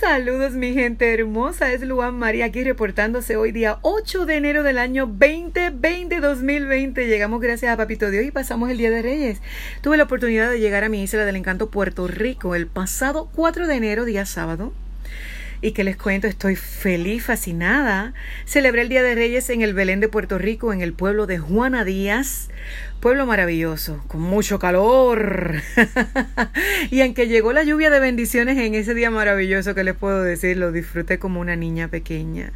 Saludos mi gente hermosa, es Luan María aquí reportándose hoy día 8 de enero del año 2020 2020. Llegamos gracias a Papito Dios y pasamos el Día de Reyes. Tuve la oportunidad de llegar a mi isla del encanto Puerto Rico el pasado 4 de enero, día sábado y que les cuento, estoy feliz, fascinada. Celebré el Día de Reyes en el Belén de Puerto Rico, en el pueblo de Juana Díaz, pueblo maravilloso, con mucho calor. y aunque llegó la lluvia de bendiciones en ese día maravilloso, que les puedo decir, lo disfruté como una niña pequeña.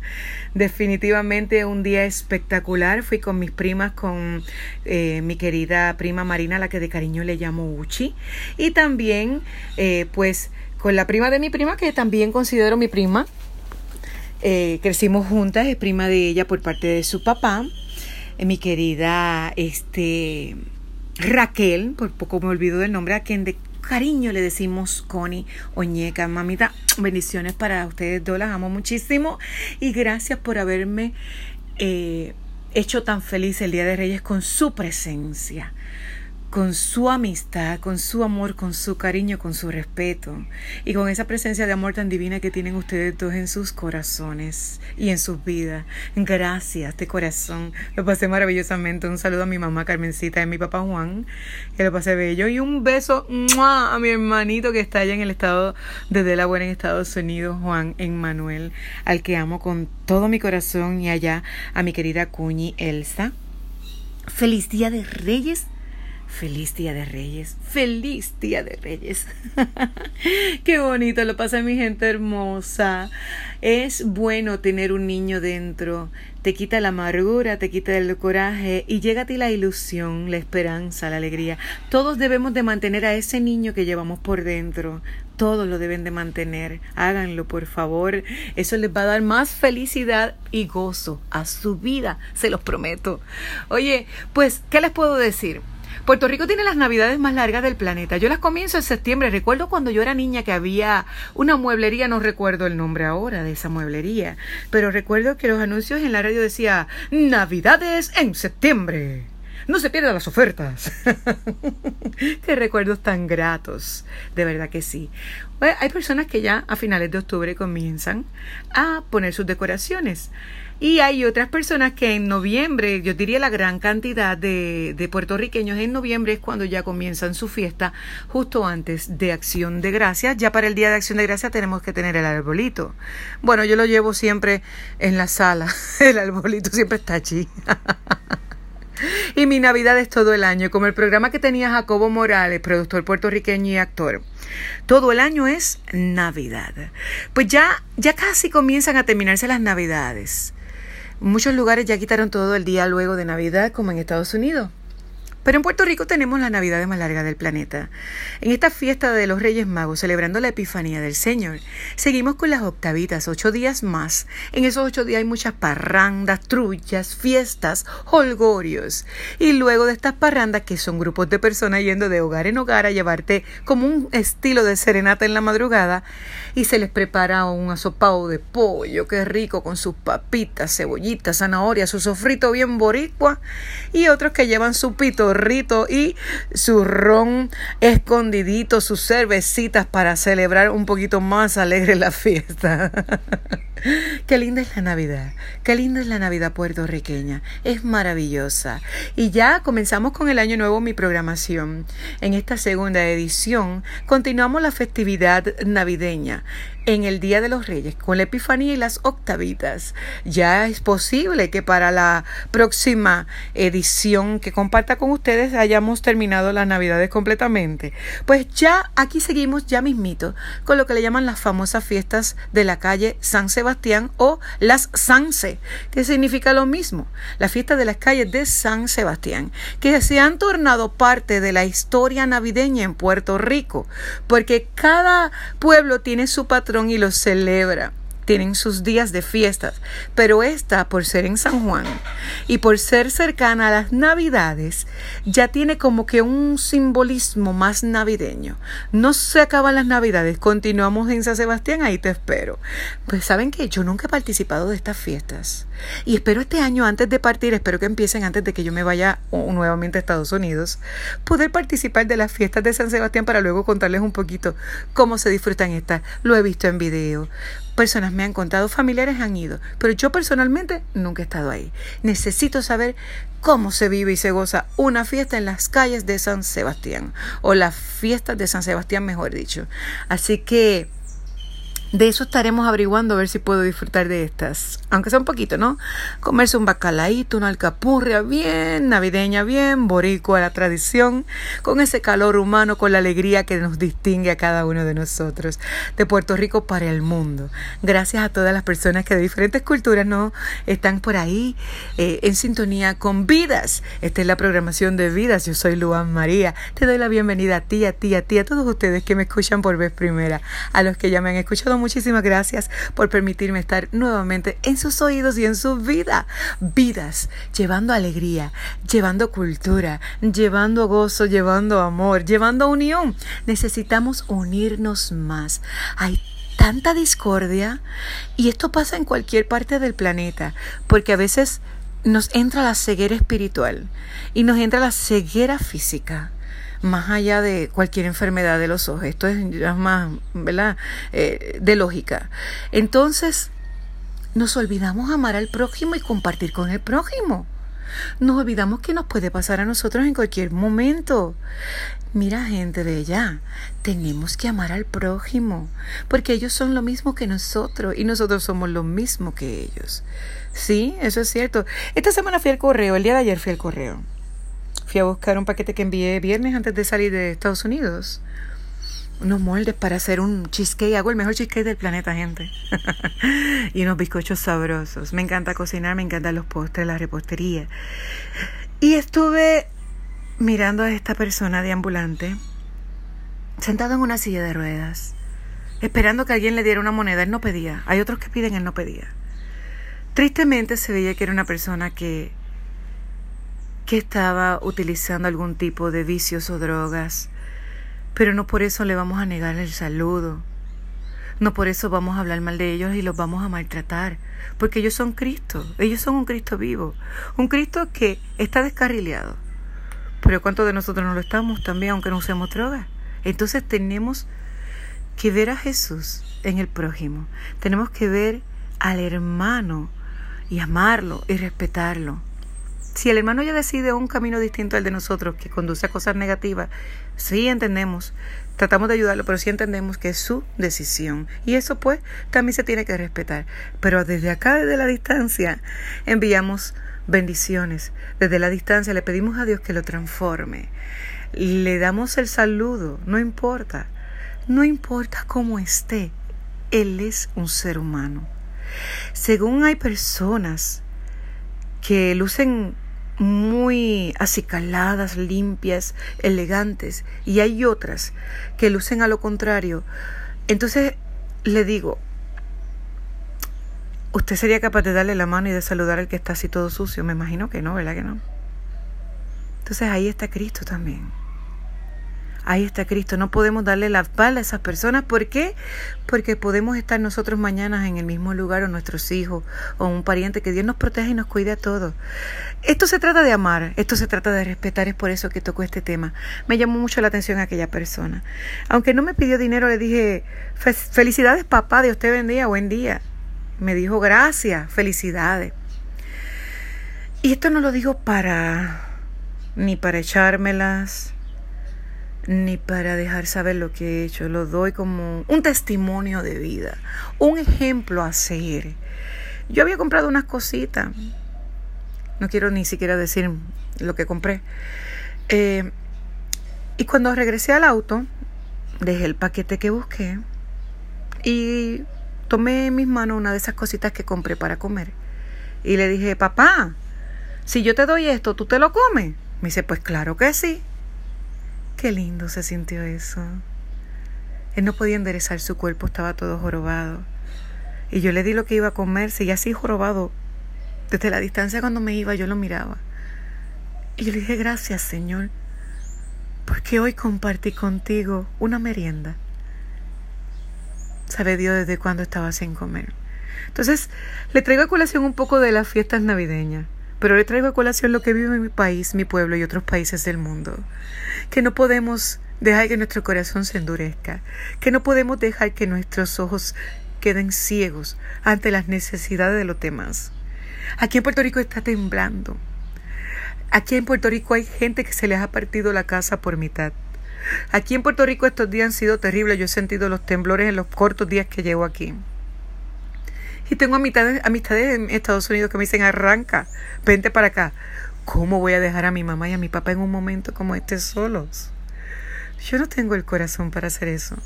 Definitivamente un día espectacular. Fui con mis primas, con eh, mi querida prima Marina, la que de cariño le llamo Uchi. Y también, eh, pues, con la prima de mi prima, que también considero mi prima. Eh, crecimos juntas, es prima de ella por parte de su papá. Eh, mi querida este, Raquel, por poco me olvido del nombre, a quien de cariño le decimos Connie Oñeca. Mamita, bendiciones para ustedes dos, las amo muchísimo y gracias por haberme eh, hecho tan feliz el Día de Reyes con su presencia con su amistad, con su amor, con su cariño, con su respeto y con esa presencia de amor tan divina que tienen ustedes dos en sus corazones y en sus vidas. Gracias de corazón. Lo pasé maravillosamente. Un saludo a mi mamá Carmencita y a mi papá Juan, que lo pasé bello. Y un beso a mi hermanito que está allá en el estado de Delaware, en Estados Unidos, Juan Emmanuel, al que amo con todo mi corazón y allá a mi querida Cuñi Elsa. Feliz Día de Reyes Feliz Día de Reyes, feliz Día de Reyes. Qué bonito lo pasa mi gente hermosa. Es bueno tener un niño dentro. Te quita la amargura, te quita el coraje y llega a ti la ilusión, la esperanza, la alegría. Todos debemos de mantener a ese niño que llevamos por dentro. Todos lo deben de mantener. Háganlo, por favor. Eso les va a dar más felicidad y gozo a su vida, se los prometo. Oye, pues, ¿qué les puedo decir? Puerto Rico tiene las navidades más largas del planeta. Yo las comienzo en septiembre. Recuerdo cuando yo era niña que había una mueblería, no recuerdo el nombre ahora de esa mueblería, pero recuerdo que los anuncios en la radio decía Navidades en septiembre. No se pierdan las ofertas. Qué recuerdos tan gratos. De verdad que sí. hay personas que ya a finales de octubre comienzan a poner sus decoraciones. Y hay otras personas que en noviembre, yo diría la gran cantidad de, de, puertorriqueños en noviembre es cuando ya comienzan su fiesta, justo antes de Acción de Gracias. Ya para el Día de Acción de Gracias tenemos que tener el arbolito. Bueno, yo lo llevo siempre en la sala, el arbolito siempre está allí. y mi Navidad es todo el año, como el programa que tenía Jacobo Morales, productor puertorriqueño y actor. Todo el año es Navidad. Pues ya, ya casi comienzan a terminarse las Navidades. Muchos lugares ya quitaron todo el día luego de Navidad, como en Estados Unidos. Pero en Puerto Rico tenemos la Navidad más larga del planeta. En esta fiesta de los Reyes Magos, celebrando la Epifanía del Señor, seguimos con las octavitas, ocho días más. En esos ocho días hay muchas parrandas, trullas, fiestas, holgorios. Y luego de estas parrandas, que son grupos de personas yendo de hogar en hogar a llevarte como un estilo de serenata en la madrugada, y se les prepara un asopado de pollo, que rico, con sus papitas, cebollitas, zanahorias, su sofrito bien boricua, y otros que llevan su pito y su ron escondidito, sus cervecitas para celebrar un poquito más alegre la fiesta. Qué linda es la Navidad, qué linda es la Navidad puertorriqueña, es maravillosa. Y ya comenzamos con el año nuevo mi programación. En esta segunda edición continuamos la festividad navideña en el Día de los Reyes con la Epifanía y las octavitas. Ya es posible que para la próxima edición que comparta con ustedes hayamos terminado las Navidades completamente. Pues ya aquí seguimos ya mismito con lo que le llaman las famosas fiestas de la calle San Sebastián o las Sanse, que significa lo mismo, la fiesta de las calles de San Sebastián, que se han tornado parte de la historia navideña en Puerto Rico, porque cada pueblo tiene su patrón y lo celebra. Tienen sus días de fiestas, pero esta, por ser en San Juan y por ser cercana a las Navidades, ya tiene como que un simbolismo más navideño. No se acaban las Navidades, continuamos en San Sebastián, ahí te espero. Pues saben que yo nunca he participado de estas fiestas y espero este año antes de partir, espero que empiecen antes de que yo me vaya nuevamente a Estados Unidos, poder participar de las fiestas de San Sebastián para luego contarles un poquito cómo se disfrutan estas. Lo he visto en video. Personas me han contado, familiares han ido, pero yo personalmente nunca he estado ahí. Necesito saber cómo se vive y se goza una fiesta en las calles de San Sebastián, o las fiestas de San Sebastián, mejor dicho. Así que de eso estaremos averiguando a ver si puedo disfrutar de estas. Aunque sea un poquito, ¿no? Comerse un bacalaíto, una alcapurria bien navideña, bien boricua, la tradición, con ese calor humano, con la alegría que nos distingue a cada uno de nosotros, de Puerto Rico para el mundo. Gracias a todas las personas que de diferentes culturas no están por ahí eh, en sintonía con Vidas. Esta es la programación de Vidas. Yo soy Luan María. Te doy la bienvenida a ti, a ti, a ti, a todos ustedes que me escuchan por vez primera, a los que ya me han escuchado muchísimas gracias por permitirme estar nuevamente en sus oídos y en su vida. Vidas, llevando alegría, llevando cultura, llevando gozo, llevando amor, llevando unión. Necesitamos unirnos más. Hay tanta discordia y esto pasa en cualquier parte del planeta, porque a veces nos entra la ceguera espiritual y nos entra la ceguera física más allá de cualquier enfermedad de los ojos. Esto es más, ¿verdad? Eh, de lógica. Entonces, nos olvidamos amar al prójimo y compartir con el prójimo. Nos olvidamos que nos puede pasar a nosotros en cualquier momento. Mira, gente de allá, tenemos que amar al prójimo, porque ellos son lo mismo que nosotros y nosotros somos lo mismo que ellos. Sí, eso es cierto. Esta semana fui al correo, el día de ayer fui al correo fui a buscar un paquete que envié viernes antes de salir de Estados Unidos. Unos moldes para hacer un cheesecake. Hago el mejor cheesecake del planeta, gente. y unos bizcochos sabrosos. Me encanta cocinar, me encantan los postres, la repostería. Y estuve mirando a esta persona de ambulante, sentado en una silla de ruedas, esperando que alguien le diera una moneda. Él no pedía. Hay otros que piden, él no pedía. Tristemente se veía que era una persona que que estaba utilizando algún tipo de vicios o drogas, pero no por eso le vamos a negar el saludo. No por eso vamos a hablar mal de ellos y los vamos a maltratar, porque ellos son Cristo, ellos son un Cristo vivo, un Cristo que está descarrileado. Pero ¿cuántos de nosotros no lo estamos también, aunque no usemos drogas? Entonces tenemos que ver a Jesús en el prójimo, tenemos que ver al hermano y amarlo y respetarlo. Si el hermano ya decide un camino distinto al de nosotros que conduce a cosas negativas, sí entendemos, tratamos de ayudarlo, pero sí entendemos que es su decisión. Y eso pues también se tiene que respetar. Pero desde acá, desde la distancia, enviamos bendiciones. Desde la distancia le pedimos a Dios que lo transforme. Le damos el saludo, no importa. No importa cómo esté, Él es un ser humano. Según hay personas que lucen muy acicaladas, limpias, elegantes, y hay otras que lucen a lo contrario. Entonces le digo, ¿usted sería capaz de darle la mano y de saludar al que está así todo sucio? Me imagino que no, ¿verdad que no? Entonces ahí está Cristo también. Ahí está Cristo. No podemos darle la espalda a esas personas. ¿Por qué? Porque podemos estar nosotros mañana en el mismo lugar o nuestros hijos o un pariente. Que Dios nos proteja y nos cuide a todos. Esto se trata de amar, esto se trata de respetar. Es por eso que tocó este tema. Me llamó mucho la atención aquella persona. Aunque no me pidió dinero, le dije, felicidades papá, Dios te bendiga, buen día. Me dijo, gracias, felicidades. Y esto no lo digo para ni para echármelas, ni para dejar saber lo que he hecho. Lo doy como un testimonio de vida, un ejemplo a seguir. Yo había comprado unas cositas, no quiero ni siquiera decir lo que compré. Eh, y cuando regresé al auto, dejé el paquete que busqué y tomé en mis manos una de esas cositas que compré para comer. Y le dije, papá, si yo te doy esto, ¿tú te lo comes? Me dice, pues claro que sí. Qué lindo se sintió eso. Él no podía enderezar su cuerpo, estaba todo jorobado. Y yo le di lo que iba a comer, seguía así jorobado. Desde la distancia cuando me iba yo lo miraba. Y yo le dije, gracias Señor, porque hoy compartí contigo una merienda. Sabe Dios desde cuándo estaba sin comer. Entonces, le traigo a colación un poco de las fiestas navideñas, pero le traigo a colación lo que vive mi país, mi pueblo y otros países del mundo. Que no podemos dejar que nuestro corazón se endurezca, que no podemos dejar que nuestros ojos queden ciegos ante las necesidades de los demás. Aquí en Puerto Rico está temblando. Aquí en Puerto Rico hay gente que se les ha partido la casa por mitad. Aquí en Puerto Rico estos días han sido terribles. Yo he sentido los temblores en los cortos días que llevo aquí. Y tengo amistades, amistades en Estados Unidos que me dicen, arranca, vente para acá. ¿Cómo voy a dejar a mi mamá y a mi papá en un momento como este solos? Yo no tengo el corazón para hacer eso.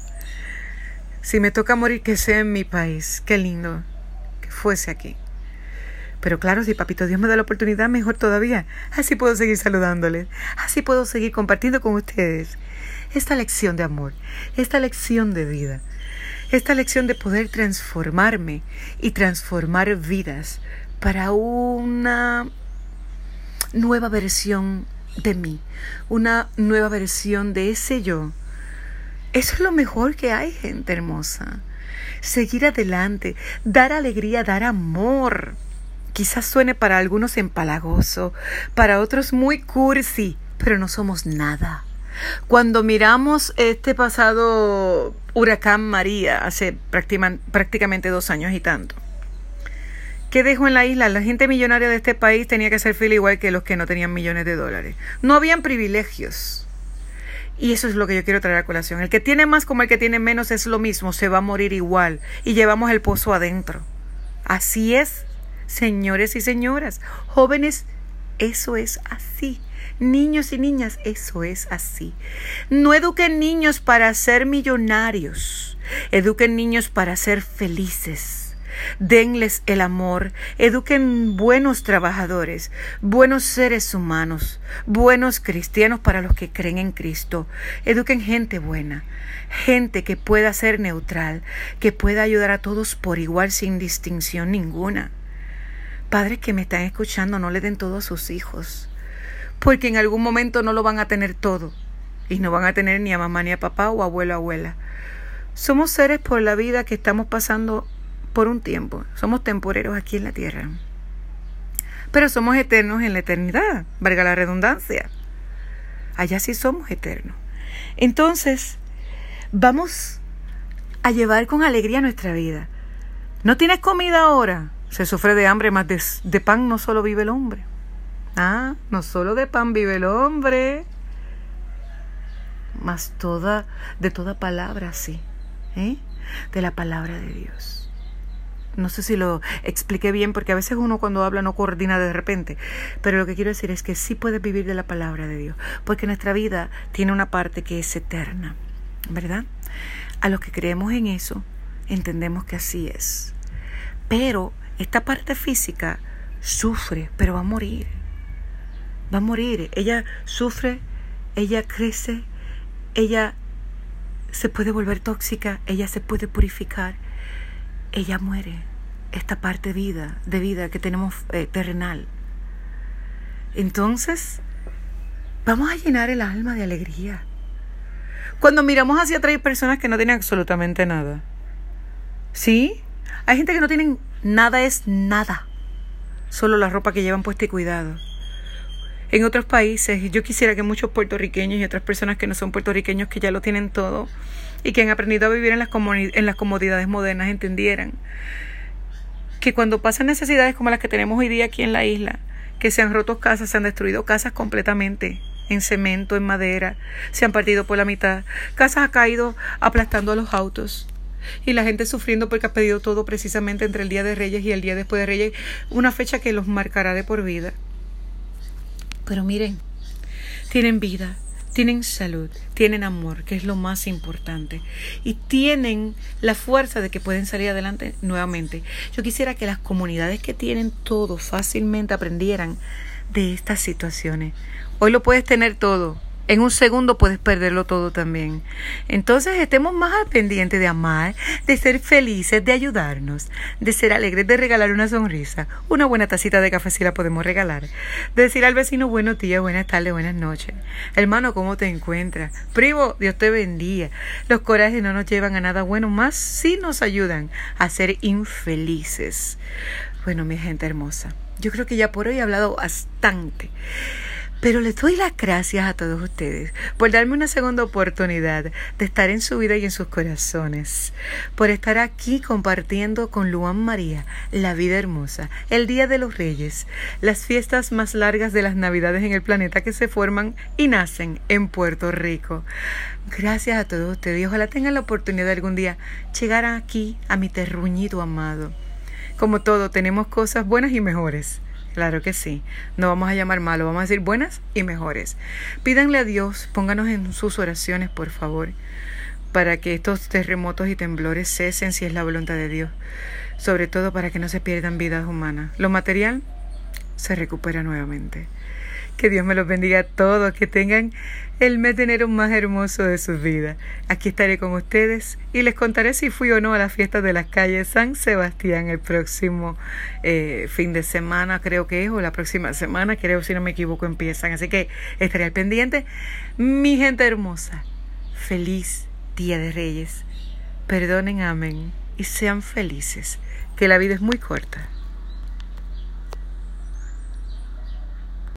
Si me toca morir, que sea en mi país. Qué lindo que fuese aquí. Pero claro, si Papito Dios me da la oportunidad, mejor todavía. Así puedo seguir saludándoles. Así puedo seguir compartiendo con ustedes esta lección de amor, esta lección de vida, esta lección de poder transformarme y transformar vidas para una nueva versión de mí, una nueva versión de ese yo eso es lo mejor que hay, gente hermosa. Seguir adelante, dar alegría, dar amor. Quizás suene para algunos empalagoso, para otros muy cursi, pero no somos nada. Cuando miramos este pasado huracán María, hace prácticamente dos años y tanto, ¿qué dejó en la isla? La gente millonaria de este país tenía que ser fila igual que los que no tenían millones de dólares. No habían privilegios. Y eso es lo que yo quiero traer a colación. El que tiene más como el que tiene menos es lo mismo, se va a morir igual. Y llevamos el pozo adentro. Así es, señores y señoras, jóvenes, eso es así. Niños y niñas, eso es así. No eduquen niños para ser millonarios, eduquen niños para ser felices. Denles el amor, eduquen buenos trabajadores, buenos seres humanos, buenos cristianos para los que creen en Cristo, eduquen gente buena, gente que pueda ser neutral, que pueda ayudar a todos por igual sin distinción ninguna. Padres que me están escuchando, no le den todo a sus hijos, porque en algún momento no lo van a tener todo, y no van a tener ni a mamá ni a papá o abuelo o abuela. Somos seres por la vida que estamos pasando por un tiempo. Somos temporeros aquí en la tierra. Pero somos eternos en la eternidad, valga la redundancia. Allá sí somos eternos. Entonces, vamos a llevar con alegría nuestra vida. ¿No tienes comida ahora? Se sufre de hambre, más de, pan no solo vive el hombre. Ah, no solo de pan vive el hombre, más toda, de toda palabra, sí, ¿eh? de la palabra de Dios. No sé si lo expliqué bien porque a veces uno cuando habla no coordina de repente, pero lo que quiero decir es que sí puedes vivir de la palabra de Dios, porque nuestra vida tiene una parte que es eterna, ¿verdad? A los que creemos en eso, entendemos que así es. Pero esta parte física sufre, pero va a morir. Va a morir. Ella sufre, ella crece, ella se puede volver tóxica, ella se puede purificar ella muere, esta parte vida, de vida que tenemos eh, terrenal. Entonces, vamos a llenar el alma de alegría. Cuando miramos hacia atrás hay personas que no tienen absolutamente nada. ¿Sí? Hay gente que no tienen nada es nada. Solo la ropa que llevan puesta y cuidado. En otros países, yo quisiera que muchos puertorriqueños y otras personas que no son puertorriqueños que ya lo tienen todo, y que han aprendido a vivir en las, en las comodidades modernas entendieran que cuando pasan necesidades como las que tenemos hoy día aquí en la isla, que se han roto casas, se han destruido casas completamente, en cemento, en madera, se han partido por la mitad, casas han caído aplastando a los autos. Y la gente sufriendo porque ha pedido todo precisamente entre el Día de Reyes y el Día después de Reyes, una fecha que los marcará de por vida. Pero miren, tienen vida, tienen salud, tienen amor, que es lo más importante, y tienen la fuerza de que pueden salir adelante nuevamente. Yo quisiera que las comunidades que tienen todo fácilmente aprendieran de estas situaciones. Hoy lo puedes tener todo, en un segundo puedes perderlo todo también. Entonces estemos más al pendiente de amar, de ser felices, de ayudarnos, de ser alegres, de regalar una sonrisa. Una buena tacita de café si la podemos regalar. De decir al vecino buenos días, buenas tardes, buenas noches. Hermano, ¿cómo te encuentras? Primo, Dios te bendiga. Los corajes no nos llevan a nada bueno, más si nos ayudan a ser infelices. Bueno, mi gente hermosa, yo creo que ya por hoy he hablado bastante. Pero les doy las gracias a todos ustedes por darme una segunda oportunidad de estar en su vida y en sus corazones, por estar aquí compartiendo con Luan María la vida hermosa, el Día de los Reyes, las fiestas más largas de las Navidades en el planeta que se forman y nacen en Puerto Rico. Gracias a todos ustedes y ojalá tengan la oportunidad de algún día llegar aquí a mi terruñito amado. Como todo, tenemos cosas buenas y mejores Claro que sí. No vamos a llamar malo, vamos a decir buenas y mejores. Pídanle a Dios, pónganos en sus oraciones, por favor, para que estos terremotos y temblores cesen si es la voluntad de Dios. Sobre todo para que no se pierdan vidas humanas. Lo material se recupera nuevamente. Que Dios me los bendiga a todos, que tengan el mes de enero más hermoso de sus vidas. Aquí estaré con ustedes y les contaré si fui o no a la fiesta de las calles San Sebastián el próximo eh, fin de semana, creo que es, o la próxima semana, creo si no me equivoco empiezan. Así que estaré al pendiente. Mi gente hermosa, feliz Día de Reyes. Perdonen, amén y sean felices, que la vida es muy corta.